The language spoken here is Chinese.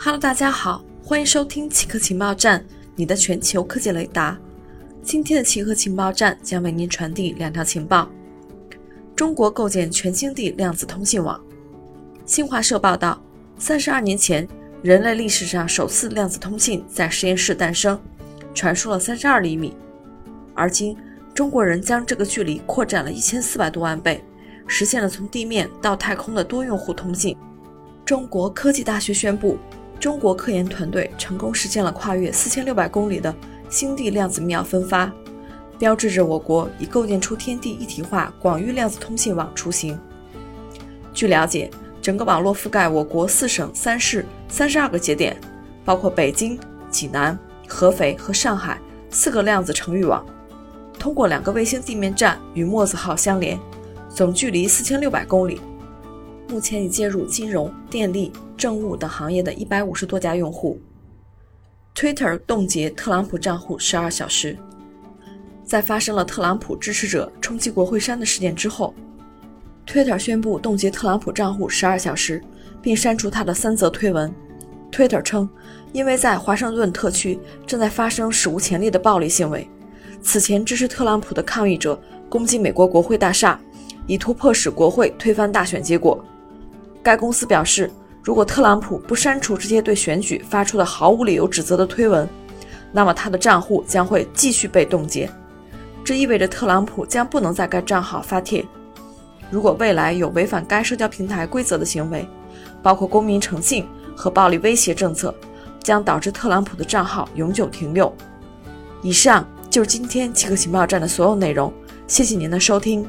Hello，大家好，欢迎收听奇客情报站，你的全球科技雷达。今天的奇客情报站将为您传递两条情报：中国构建全星地量子通信网。新华社报道，三十二年前，人类历史上首次量子通信在实验室诞生，传输了三十二厘米。而今，中国人将这个距离扩展了一千四百多万倍，实现了从地面到太空的多用户通信。中国科技大学宣布，中国科研团队成功实现了跨越四千六百公里的星地量子密钥分发，标志着我国已构建出天地一体化广域量子通信网雏形。据了解，整个网络覆盖我国四省三市三十二个节点，包括北京、济南、合肥和上海四个量子城域网。通过两个卫星地面站与墨子号相连，总距离四千六百公里。目前已接入金融、电力、政务等行业的一百五十多家用户。Twitter 冻结特朗普账户十二小时。在发生了特朗普支持者冲击国会山的事件之后，Twitter 宣布冻结特朗普账户十二小时，并删除他的三则推文。Twitter 称，因为在华盛顿特区正在发生史无前例的暴力行为。此前支持特朗普的抗议者攻击美国国会大厦，以图迫使国会推翻大选结果。该公司表示，如果特朗普不删除这些对选举发出的毫无理由指责的推文，那么他的账户将会继续被冻结。这意味着特朗普将不能在该账号发帖。如果未来有违反该社交平台规则的行为，包括公民诚信和暴力威胁政策，将导致特朗普的账号永久停用。以上。就是今天七个情报站的所有内容，谢谢您的收听。